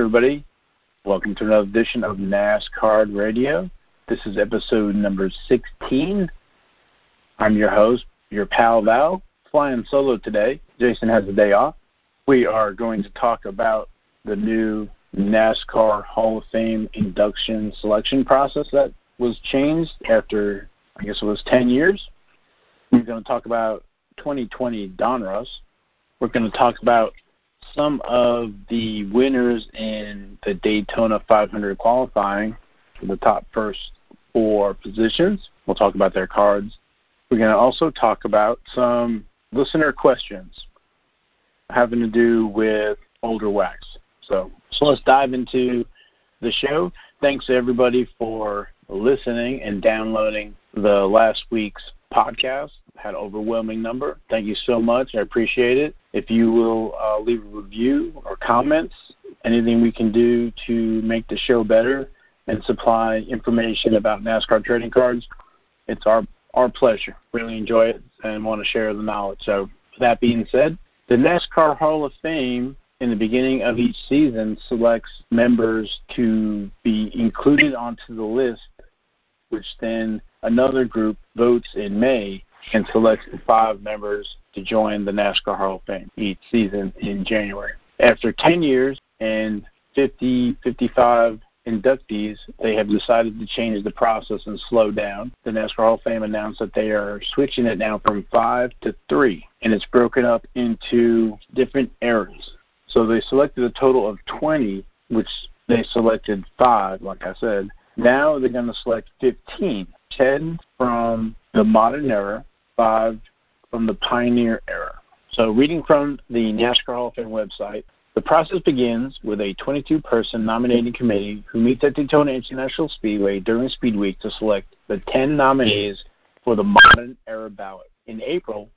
Everybody. Welcome to another edition of NASCAR Radio. This is episode number 16. I'm your host, your pal Val, flying solo today. Jason has a day off. We are going to talk about the new NASCAR Hall of Fame induction selection process that was changed after, I guess it was 10 years. We're going to talk about 2020 Donruss. We're going to talk about some of the winners in the Daytona 500 qualifying for the top first four positions. We'll talk about their cards. We're going to also talk about some listener questions having to do with older wax. So, so let's dive into the show. Thanks everybody for listening and downloading the last week's podcast. Had overwhelming number. Thank you so much. I appreciate it. If you will uh, leave a review or comments, anything we can do to make the show better and supply information about NASCAR trading cards, it's our our pleasure. Really enjoy it and want to share the knowledge. So, that being said, the NASCAR Hall of Fame in the beginning of each season selects members to be included onto the list, which then another group votes in May and selects the five members to join the NASCAR Hall of Fame each season in January. After 10 years and 50, 55 inductees, they have decided to change the process and slow down. The NASCAR Hall of Fame announced that they are switching it now from five to three, and it's broken up into different eras. So they selected a total of 20, which they selected five, like I said. Now they're going to select 15, 10 from the modern era, five from the pioneer era. So reading from the NASCAR Hall of Fame website, the process begins with a 22 person nominating committee who meets at Daytona International Speedway during Speed Week to select the 10 nominees for the modern era ballot. In April,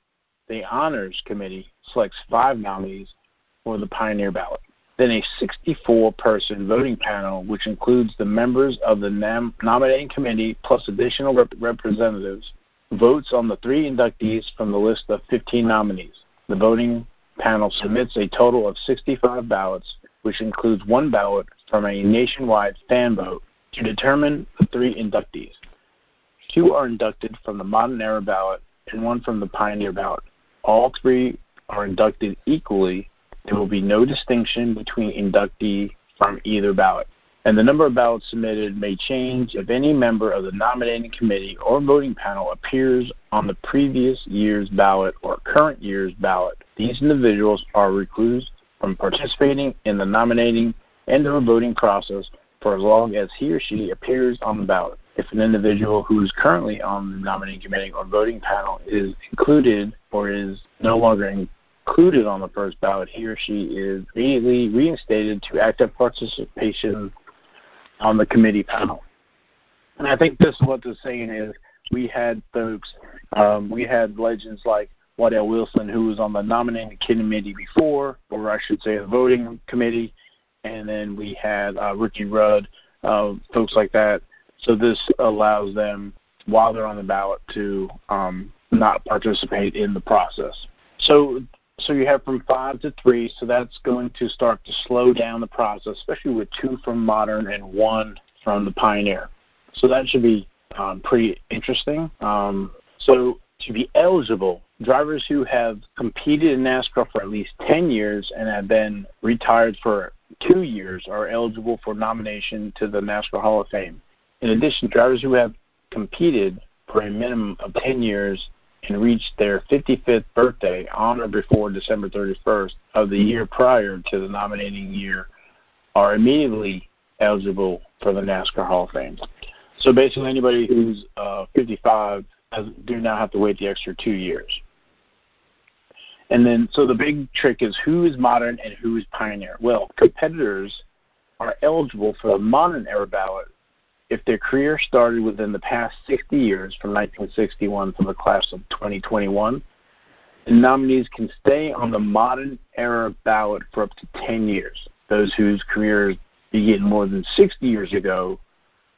the Honors Committee selects five nominees for the Pioneer ballot. Then a 64 person voting panel, which includes the members of the nom- nominating committee plus additional rep- representatives, votes on the three inductees from the list of 15 nominees. The voting panel submits a total of 65 ballots, which includes one ballot from a nationwide fan vote to determine the three inductees. Two are inducted from the modern era ballot and one from the pioneer ballot. All three are inducted equally. There will be no distinction between inductee from either ballot and the number of ballots submitted may change if any member of the nominating committee or voting panel appears on the previous year's ballot or current year's ballot. These individuals are recused from participating in the nominating and or voting process for as long as he or she appears on the ballot. If an individual who is currently on the nominating committee or voting panel is included or is no longer included on the first ballot, he or she is immediately reinstated to active participation on the committee panel. And I think this is what they're saying is we had folks, um, we had legends like Waddell Wilson, who was on the nominating committee before, or I should say the voting committee, and then we had uh, Ricky Rudd, uh, folks like that. So this allows them, while they're on the ballot, to um, not participate in the process. So so you have from five to three, so that's going to start to slow down the process, especially with two from modern and one from the pioneer. So that should be um, pretty interesting. Um, so to be eligible, drivers who have competed in NASCAR for at least 10 years and have been retired for two years are eligible for nomination to the NASCAR Hall of Fame. In addition, drivers who have competed for a minimum of 10 years and reached their 55th birthday on or before December 31st of the year prior to the nominating year are immediately eligible for the NASCAR Hall of Fame. So basically, anybody who's uh, 55 has, do not have to wait the extra two years. And then, so the big trick is who is modern and who is pioneer. Well, competitors are eligible for the modern era ballot if their career started within the past 60 years from 1961 to the class of 2021, the nominees can stay on the modern era ballot for up to 10 years. Those whose careers begin more than 60 years ago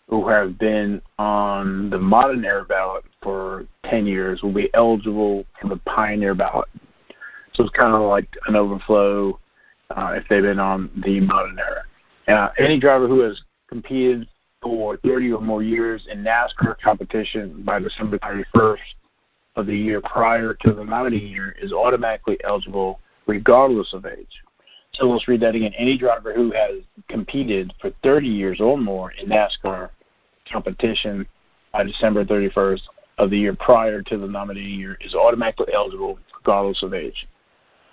who have been on the modern era ballot for 10 years will be eligible for the pioneer ballot. So it's kind of like an overflow uh, if they've been on the modern era. Uh, any driver who has competed for 30 or more years in NASCAR competition by December 31st of the year prior to the nominating year is automatically eligible regardless of age. So let's read that again. Any driver who has competed for 30 years or more in NASCAR competition by December 31st of the year prior to the nominating year is automatically eligible regardless of age.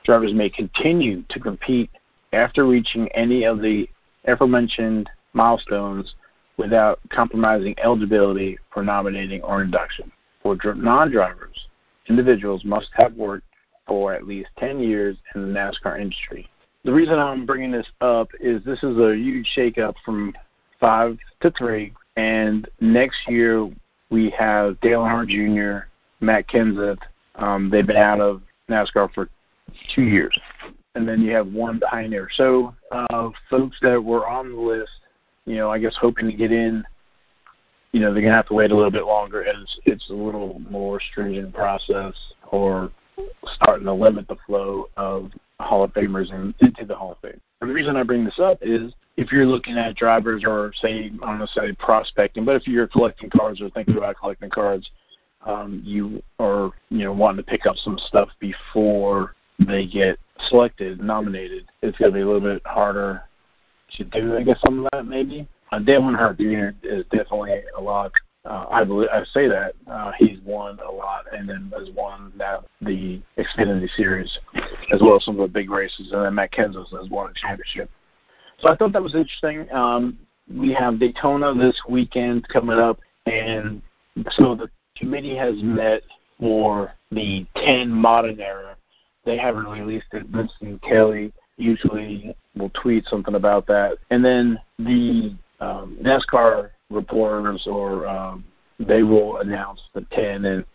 Drivers may continue to compete after reaching any of the aforementioned milestones without compromising eligibility for nominating or induction. For non-drivers, individuals must have worked for at least 10 years in the NASCAR industry. The reason I'm bringing this up is this is a huge shakeup from five to three, and next year we have Dale Earnhardt Jr., Matt Kenseth. Um, they've been out of NASCAR for two years, and then you have one pioneer. So uh, folks that were on the list, you know, I guess hoping to get in, you know, they're gonna have to wait a little bit longer, it's, it's a little more stringent process, or starting to limit the flow of Hall of Famers in, into the Hall of Fame. And the reason I bring this up is if you're looking at drivers or say I'm gonna say prospecting, but if you're collecting cards or thinking about collecting cards, um, you are you know wanting to pick up some stuff before they get selected, nominated. It's gonna be a little bit harder to do. I guess some of that maybe. Uh, Dale Earnhardt Jr. is definitely a lot uh, I believe I say that uh, he's won a lot, and then has won now the Xfinity Series, as well as some of the big races, and then Matt Kenseth has won a championship. So I thought that was interesting. Um, we have Daytona this weekend coming up, and so the committee has met for the 10 modern era. They haven't released it. Winston Kelley usually will tweet something about that, and then the um, NASCAR reporters or um, they will announce the 10 and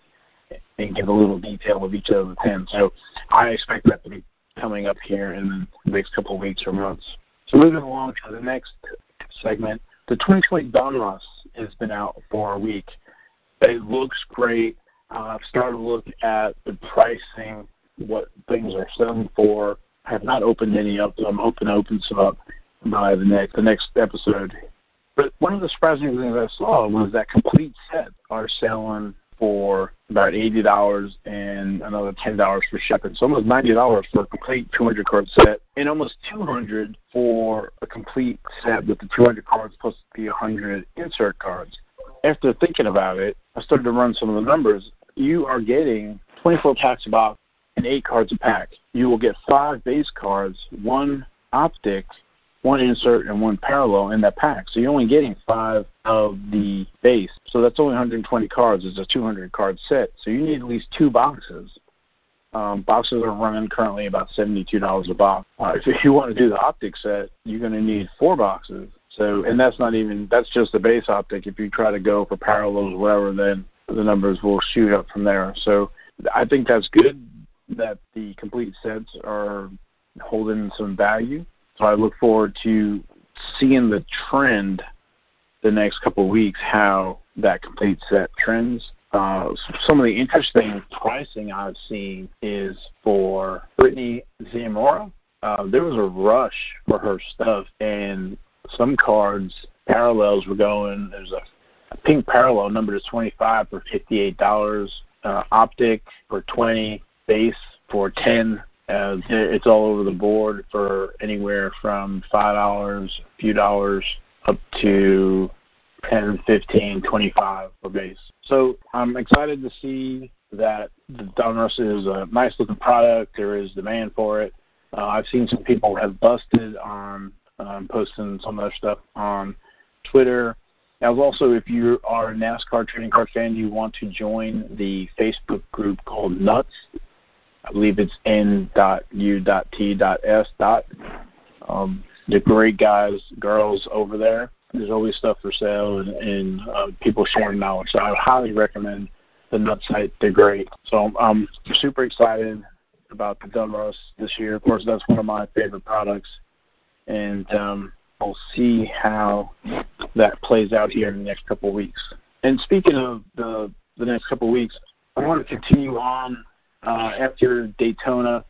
and give a little detail of each of the 10. So I expect that to be coming up here in the next couple of weeks or months. So moving along to the next segment, the 2020 Donruss has been out for a week. It looks great. Uh, I've started to look at the pricing, what things are selling for. I have not opened any up, so I'm hoping to open some up by the next the next episode but one of the surprising things I saw was that complete sets are selling for about eighty dollars and another ten dollars for shipping. So almost ninety dollars for a complete two hundred card set, and almost two hundred for a complete set with the two hundred cards plus the hundred insert cards. After thinking about it, I started to run some of the numbers. You are getting twenty four packs a box and eight cards a pack. You will get five base cards, one optic, one insert and one parallel in that pack. So you're only getting five of the base. So that's only 120 cards. It's a 200 card set. So you need at least two boxes. Um, boxes are running currently about $72 a box. Uh, if you want to do the optic set, you're going to need four boxes. So, and that's not even that's just the base optic. If you try to go for parallels or whatever, then the numbers will shoot up from there. So, I think that's good that the complete sets are holding some value. So I look forward to seeing the trend the next couple of weeks, how that complete set trends. Uh, some of the interesting pricing I've seen is for Brittany Zamora. Uh, there was a rush for her stuff, and some cards parallels were going. There's a, a pink parallel number to 25 for $58, uh, optic for 20, base for 10 uh, it's all over the board for anywhere from five dollars, a few dollars, up to ten, fifteen, twenty-five for base. So I'm excited to see that the Donruss is a nice looking product. There is demand for it. Uh, I've seen some people have busted on um, posting some of their stuff on Twitter. Now, also, if you are a NASCAR trading card fan, you want to join the Facebook group called Nuts. I believe it's n.u.t.s. Um, the great guys, girls over there. There's always stuff for sale and, and uh, people sharing knowledge. So I highly recommend the Nut site. They're great. So I'm super excited about the Donruss this year. Of course, that's one of my favorite products, and um, we'll see how that plays out here in the next couple of weeks. And speaking of the the next couple of weeks, I want to continue on uh, after Daytona,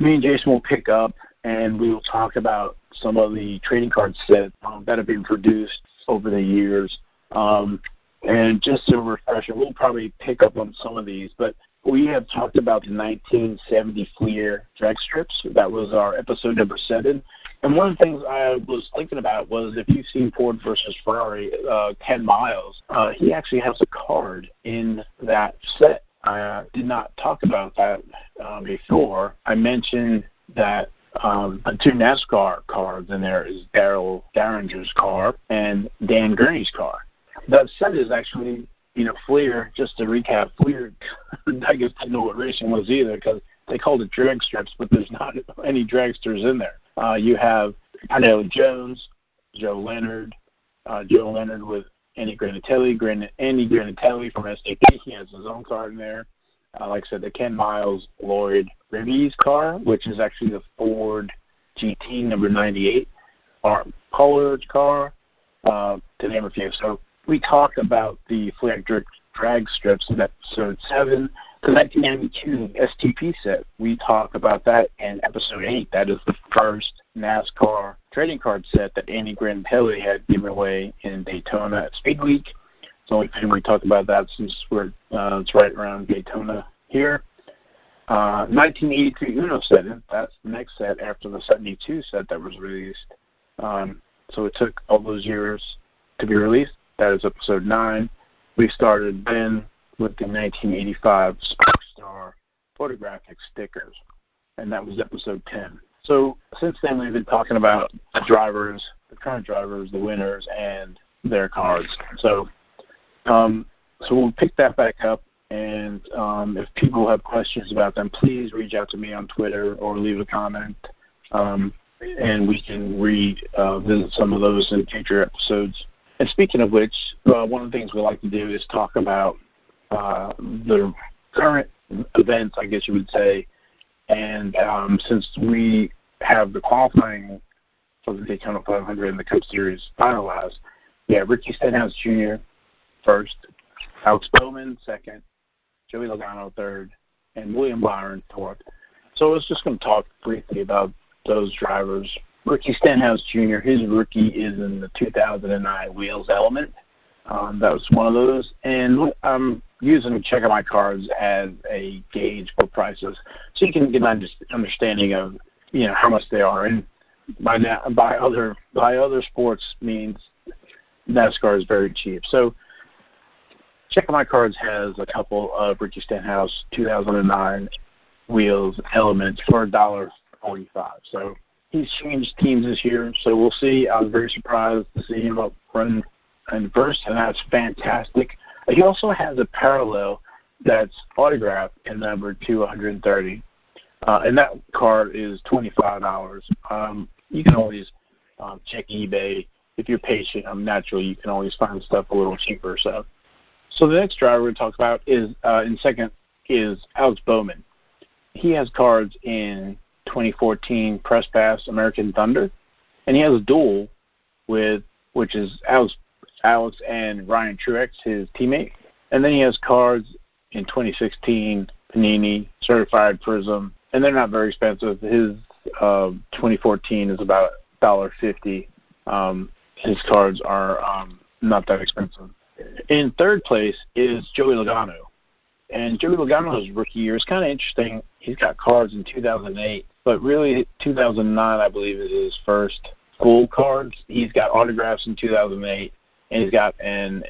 me and Jason will pick up and we will talk about some of the trading card sets um, that have been produced over the years. Um, and just a refresher, we'll probably pick up on some of these, but we have talked about the 1970 Fleer drag strips. That was our episode number seven. And one of the things I was thinking about was if you've seen Ford versus Ferrari, uh, Ken Miles, uh, he actually has a card in that set. I uh, did not talk about that uh, before. I mentioned that um, two NASCAR cars in there is Darrell Derringer's car and Dan Gurney's car. That set is actually you know, Fleer, just to recap, Fleer, I guess didn't know what racing was either because they called it drag strips, but there's not any dragsters in there. Uh, you have know Jones, Joe Leonard, uh, Joe Leonard with Andy Granatelli, Gran- Andy Granatelli from STP. He has his own car in there. Uh, like I said, the Ken Miles Lloyd Ruby's car, which is actually the Ford GT number 98, Art Pollard's car, uh, to name a few. So we talk about the Fleer drag strips in episode 7. The 1992 STP set, we talk about that in episode 8. That is the first NASCAR trading card set that Andy Granatelli had given away in Daytona at Speed Week. It's the only time we talk about that since we're uh, it's right around Daytona here. Uh, 1983 Uno set, that's the next set after the 72 set that was released. Um, so it took all those years to be released. That is episode 9. We started then with the 1985 Sparkstar photographic stickers, and that was episode 10. So since then, we've been talking about the drivers, the current drivers, the winners, and their cards. So, um, so we'll pick that back up. And um, if people have questions about them, please reach out to me on Twitter or leave a comment, um, and we can revisit uh, some of those in future episodes. And speaking of which, uh, one of the things we like to do is talk about uh, the current events, I guess you would say. And um, since we have the qualifying for the Daytona 500 and the Cup Series finalized, yeah, Ricky Stenhouse Jr. first, Alex Bowman second, Joey Logano third, and William Byron fourth. So I was just going to talk briefly about those drivers Ricky Stenhouse Jr., his rookie is in the 2009 Wheels Element. Um, that was one of those. And I'm using Check Out My Cards as a gauge for prices so you can get an understanding of, you know, how much they are. And by, now, by, other, by other sports means NASCAR is very cheap. So Check Out My Cards has a couple of Ricky Stenhouse 2009 Wheels Elements for a dollar forty-five. So he's changed teams this year, so we'll see. I was very surprised to see him up running in first, and that's fantastic. He also has a parallel that's autographed in number 230, uh, and that card is $25. Um, you can always um, check eBay if you're patient. Um, naturally, you can always find stuff a little cheaper. So, so the next driver we're talk about is uh, in second is Alex Bowman. He has cards in 2014 Press Pass American Thunder, and he has a dual with which is Alex, Alex and Ryan Truex, his teammate, and then he has cards in 2016 Panini Certified Prism, and they're not very expensive. His uh, 2014 is about dollar fifty. Um, his cards are um, not that expensive. In third place is Joey Logano. And Joey Logano's rookie year is kind of interesting. He's got cards in 2008 but really 2009 I believe is his first full cards. He's got autographs in 2008, and he's got an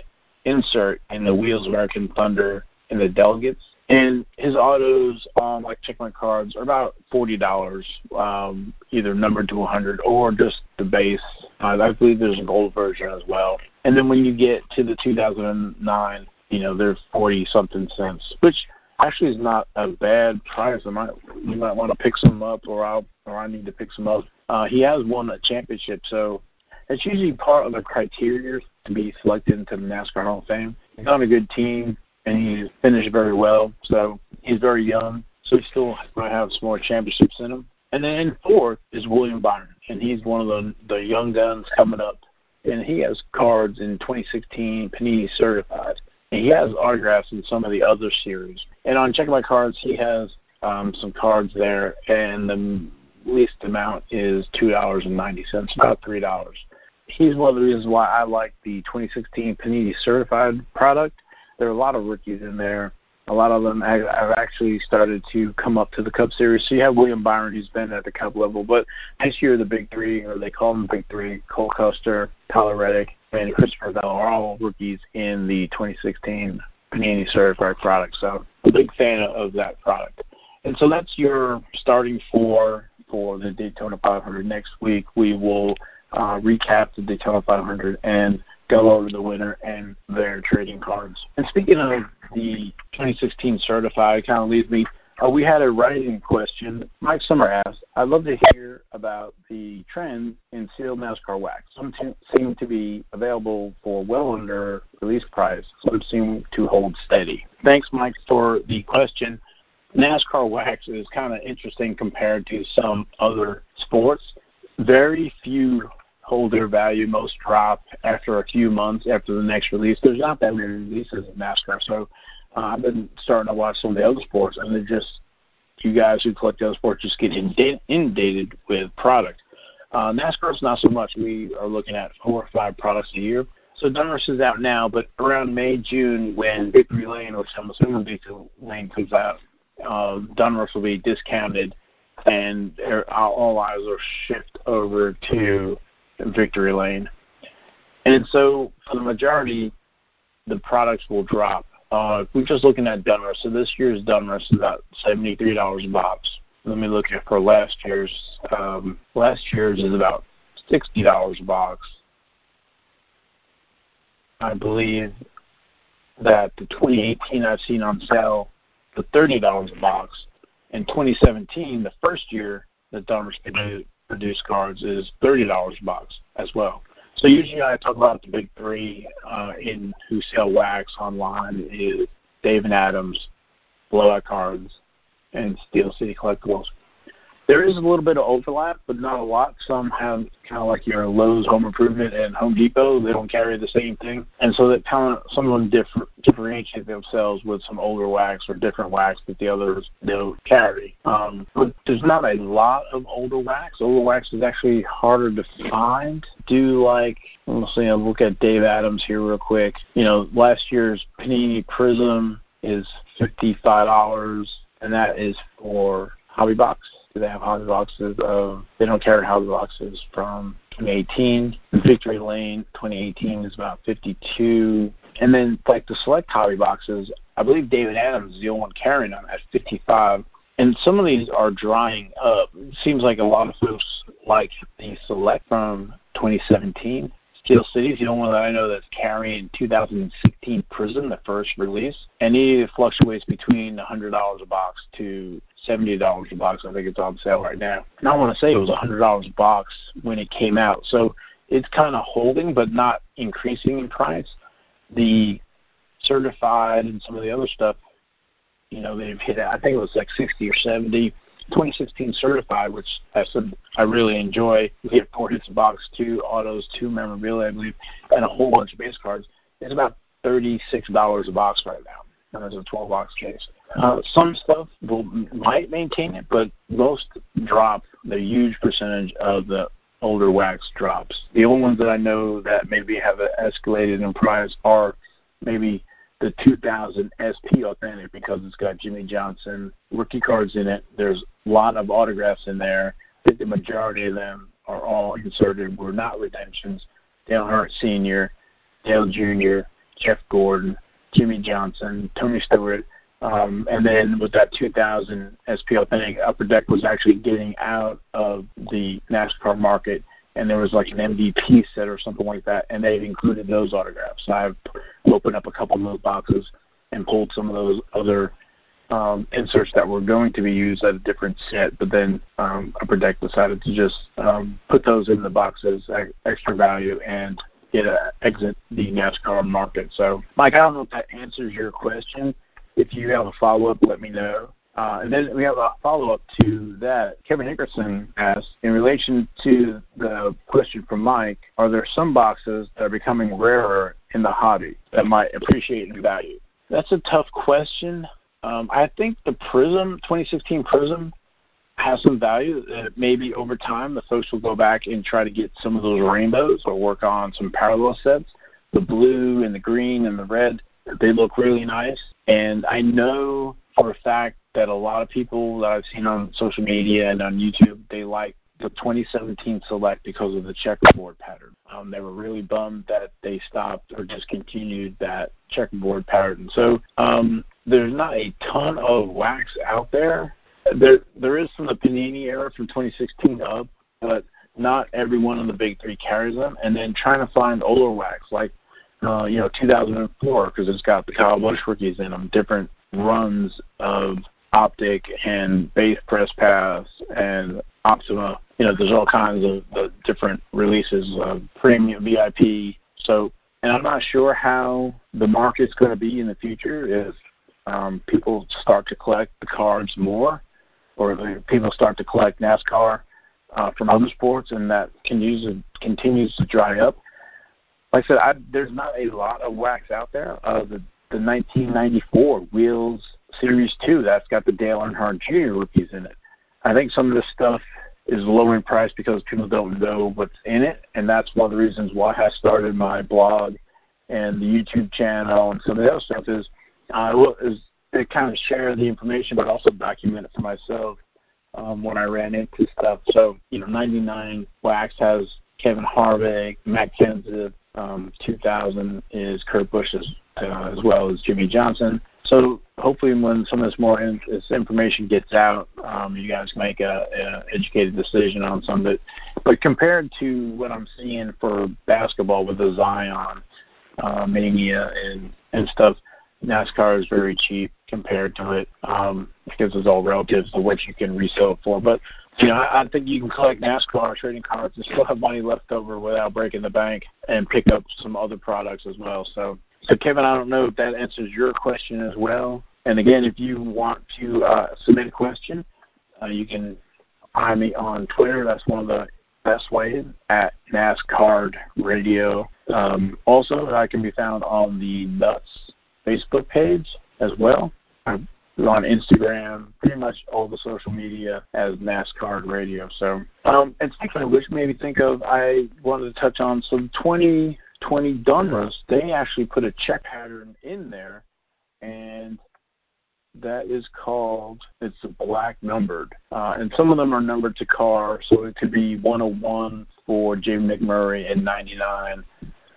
insert in the Wheels of American Thunder in the delegates. And his autos, um, like check my cards, are about forty dollars, um, either numbered to a 100 or just the base. Uh, I believe there's a gold version as well. And then when you get to the 2009, you know they're 40 something cents, which actually is not a bad price. I might you might want to pick some up, or I or I need to pick some up. Uh, he has won a championship, so it's usually part of the criteria to be selected into the NASCAR Hall of Fame. He's on a good team, and he's finished very well. So he's very young, so he still might have some more championships in him. And then fourth is William Byron, and he's one of the the young guns coming up, and he has cards in 2016 Panini certified. He has autographs in some of the other series. And on Check My Cards, he has um, some cards there. And the least amount is two dollars and ninety cents, about three dollars. He's one of the reasons why I like the 2016 Panini certified product. There are a lot of rookies in there. A lot of them have actually started to come up to the Cup Series. So you have William Byron, who's been at the Cup level, but this year the big three, or they call them the big three, Cole Custer, Tyler Reddick, and Christopher Bell are all rookies in the 2016 Panini certified product. So a big fan of that product. And so that's your starting four for the Daytona 500. Next week we will uh, recap the Daytona 500 and go over the winner and their trading cards. And speaking of the 2016 certified, kind of leads me. Uh, we had a writing question. Mike Summer asked, I'd love to hear about the trend in sealed NASCAR wax. Some t- seem to be available for well under release price. Some seem to hold steady. Thanks, Mike, for the question. NASCAR wax is kind of interesting compared to some other sports. Very few hold their value. Most drop after a few months after the next release. There's not that many releases in NASCAR, so uh, I've been starting to watch some of the other sports, and they're just you guys who collect the other sports just get inundated with product. Uh, NASCAR's not so much. We are looking at four or five products a year. So Donruss is out now, but around May, June, when Victory Lane, which I'm assuming Victory Lane comes out, uh, will be discounted, and all eyes will shift over to victory lane. And so for the majority, the products will drop. Uh, we're just looking at Donruss, so this year's Donruss is about $73 a box. Let me look at for last year's. Um, last year's is about $60 a box. I believe that the 2018 I've seen on sale for $30 a box. In 2017, the first year that Donruss produce cards is thirty dollars a box as well. So usually I talk about the big three uh, in who sell wax online is Dave & Adams, Blowout Cards, and Steel City Collectibles. There is a little bit of overlap, but not a lot. Some have kind of like your Lowe's Home Improvement and Home Depot. They don't carry the same thing, and so that kind of some of them differ, differentiate themselves with some older wax or different wax that the others don't carry. Um, but there's not a lot of older wax. Older wax is actually harder to find. Do like let's see, I'll look at Dave Adams here real quick. You know, last year's Panini Prism is fifty five dollars, and that is for hobby box. Do they have hobby boxes? Uh, they don't carry hobby boxes from 2018. Victory Lane 2018 is about 52. And then like the select hobby boxes, I believe David Adams is the only one carrying them at 55. And some of these are drying up. It seems like a lot of folks like the select from 2017 Steel City is the only one that I know that's carrying 2016 Prism, the first release, and it fluctuates between $100 a box to $70 a box. I think it's on sale right now. And I want to say it was $100 a box when it came out, so it's kind of holding but not increasing in price. The certified and some of the other stuff, you know, they've hit. I think it was like 60 or 70 2016 certified, which I said I really enjoy. We get four hits a box, two autos, two memorabilia, I believe, and a whole bunch of base cards. It's about thirty-six dollars a box right now. And there's a 12 box case. Uh, some stuff will might maintain it, but most drop. The huge percentage of the older wax drops. The only ones that I know that maybe have escalated in price are maybe the 2000 SP Authentic because it's got Jimmie Johnson rookie cards in it. There's a lot of autographs in there. I think the majority of them are all inserted. Were not redemptions. Dale Earnhardt Sr., Dale Jr., Jeff Gordon, Jimmie Johnson, Tony Stewart. Um, and then with that 2000 SP Authentic, Upper Deck was actually getting out of the NASCAR market and there was like an MVP set or something like that, and they included those autographs. So I've opened up a couple of those boxes and pulled some of those other um, inserts that were going to be used at a different set, but then um, Upper Deck decided to just um, put those in the boxes extra value and get a, exit the NASCAR market. So, Mike, I don't know if that answers your question. If you have a follow up, let me know. Uh, and then we have a follow-up to that. Kevin Hickerson asked, in relation to the question from Mike, are there some boxes that are becoming rarer in the hobby that might appreciate in value? That's a tough question. Um, I think the Prism, 2016 Prism, has some value. Maybe over time, the folks will go back and try to get some of those rainbows or work on some parallel sets. The blue and the green and the red, they look really nice. And I know for a fact that a lot of people that I've seen on social media and on YouTube, they like the 2017 Select because of the checkerboard pattern. Um, they were really bummed that they stopped or discontinued that checkerboard pattern. So um, there's not a ton of wax out there. There there is from the Panini era from 2016 up, but not every one of the big three carries them. And then trying to find older wax like uh, you know 2004 because it's got the Kyle Busch rookies in them, different runs of Optic and Base Press Pass and Optima. You know, there's all kinds of uh, different releases of premium VIP. So, and I'm not sure how the market's going to be in the future if um, people start to collect the cards more, or people start to collect NASCAR uh, from other sports, and that continues to, continues to dry up. Like I said, I, there's not a lot of wax out there. Uh, the the 1994 Wheels Series 2 that's got the Dale Earnhardt Jr. rookies in it. I think some of this stuff is low in price because people don't know what's in it, and that's one of the reasons why I started my blog and the YouTube channel and some of the other stuff is uh, is to kind of share the information, but also document it for myself um, when I ran into stuff. So you know, 99 Wax has Kevin Harvick, Matt Kenseth. Um, 2000 is Kurt Busch's uh, as well as Jimmie Johnson. So hopefully, when some of this more in, this information gets out, um, you guys make a, a educated decision on some of it. But compared to what I'm seeing for basketball with the Zion uh, mania and and stuff, NASCAR is very cheap compared to it um, because it's all relative to what you can resell it for. But you know, I, I think you can collect NASCAR trading cards and still have money left over without breaking the bank and pick up some other products as well. So so, Kevin, I don't know if that answers your question as well. And again, if you want to uh, submit a question, uh, you can find me on Twitter. That's one of the best ways at NASCAR Radio. Um, also, I can be found on the Nuts Facebook page as well. I'm on Instagram, pretty much all the social media as NASCAR Radio. So, um, and speaking of which, maybe think of I wanted to touch on some 20 20 Donruss, they actually put a check pattern in there, and that is called it's a black numbered, uh, and some of them are numbered to car, so it could be 101 for Jamie McMurray and 99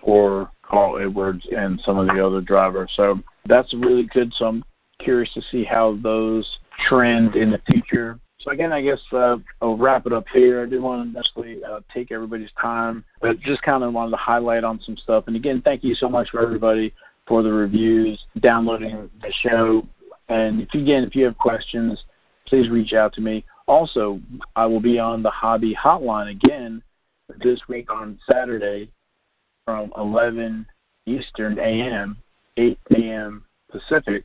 for Carl Edwards and some of the other drivers. So that's really good. So I'm curious to see how those trend in the future. So again, I guess uh, I'll wrap it up here. I didn't want to necessarily uh, take everybody's time, but just kind of wanted to highlight on some stuff. And again, thank you so much for everybody for the reviews, downloading the show. And if again, if you have questions, please reach out to me. Also, I will be on the Hobby Hotline again this week on Saturday from 11 Eastern AM, 8 a.m. Pacific,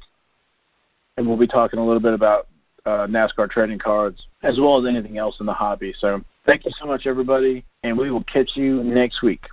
and we'll be talking a little bit about uh, NASCAR trading cards, as well as anything else in the hobby. So thank you so much, everybody, and we will catch you next week.